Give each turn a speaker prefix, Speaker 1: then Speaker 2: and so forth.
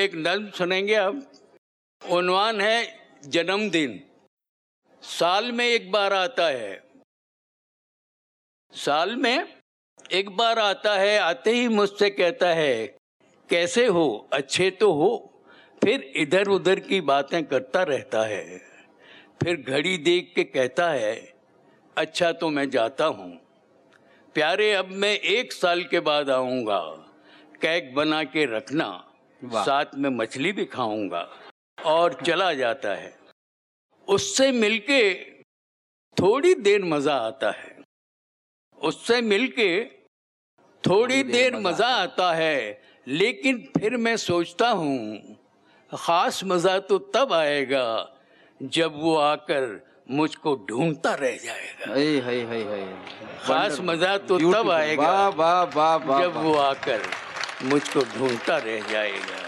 Speaker 1: एक नज्म सुनेंगे अब। उन्वान है जन्मदिन। साल में एक बार आता है। साल में एक बार आता है, आते ही मुझसे कहता है, कैसे हो? अच्छे तो हो। फिर इधर उधर की बातें करता रहता है। फिर घड़ी देख के कहता है अच्छा तो मैं जाता हूँ। प्यारे, अब मैं एक साल के बाद आऊँगा। कैक बना के रखना। साथ में मछली भी खाऊँगा और चला जाता है। उससे मिलके थोड़ी देर मज़ा आता है। उससे मिलके थोड़ी देर मज़ा आता है। लेकिन फिर मैं सोचता हूँ खास मज़ा तो तब आएगा जब वो आकर मुझको ढूंढता रह जाएगा।
Speaker 2: हाय हाय हाय हाय
Speaker 1: खास मज़ा तो तब आएगा
Speaker 2: वाह वाह वाह वाह
Speaker 1: जब वो आकर मुझको ढूंढता रह जाएगा।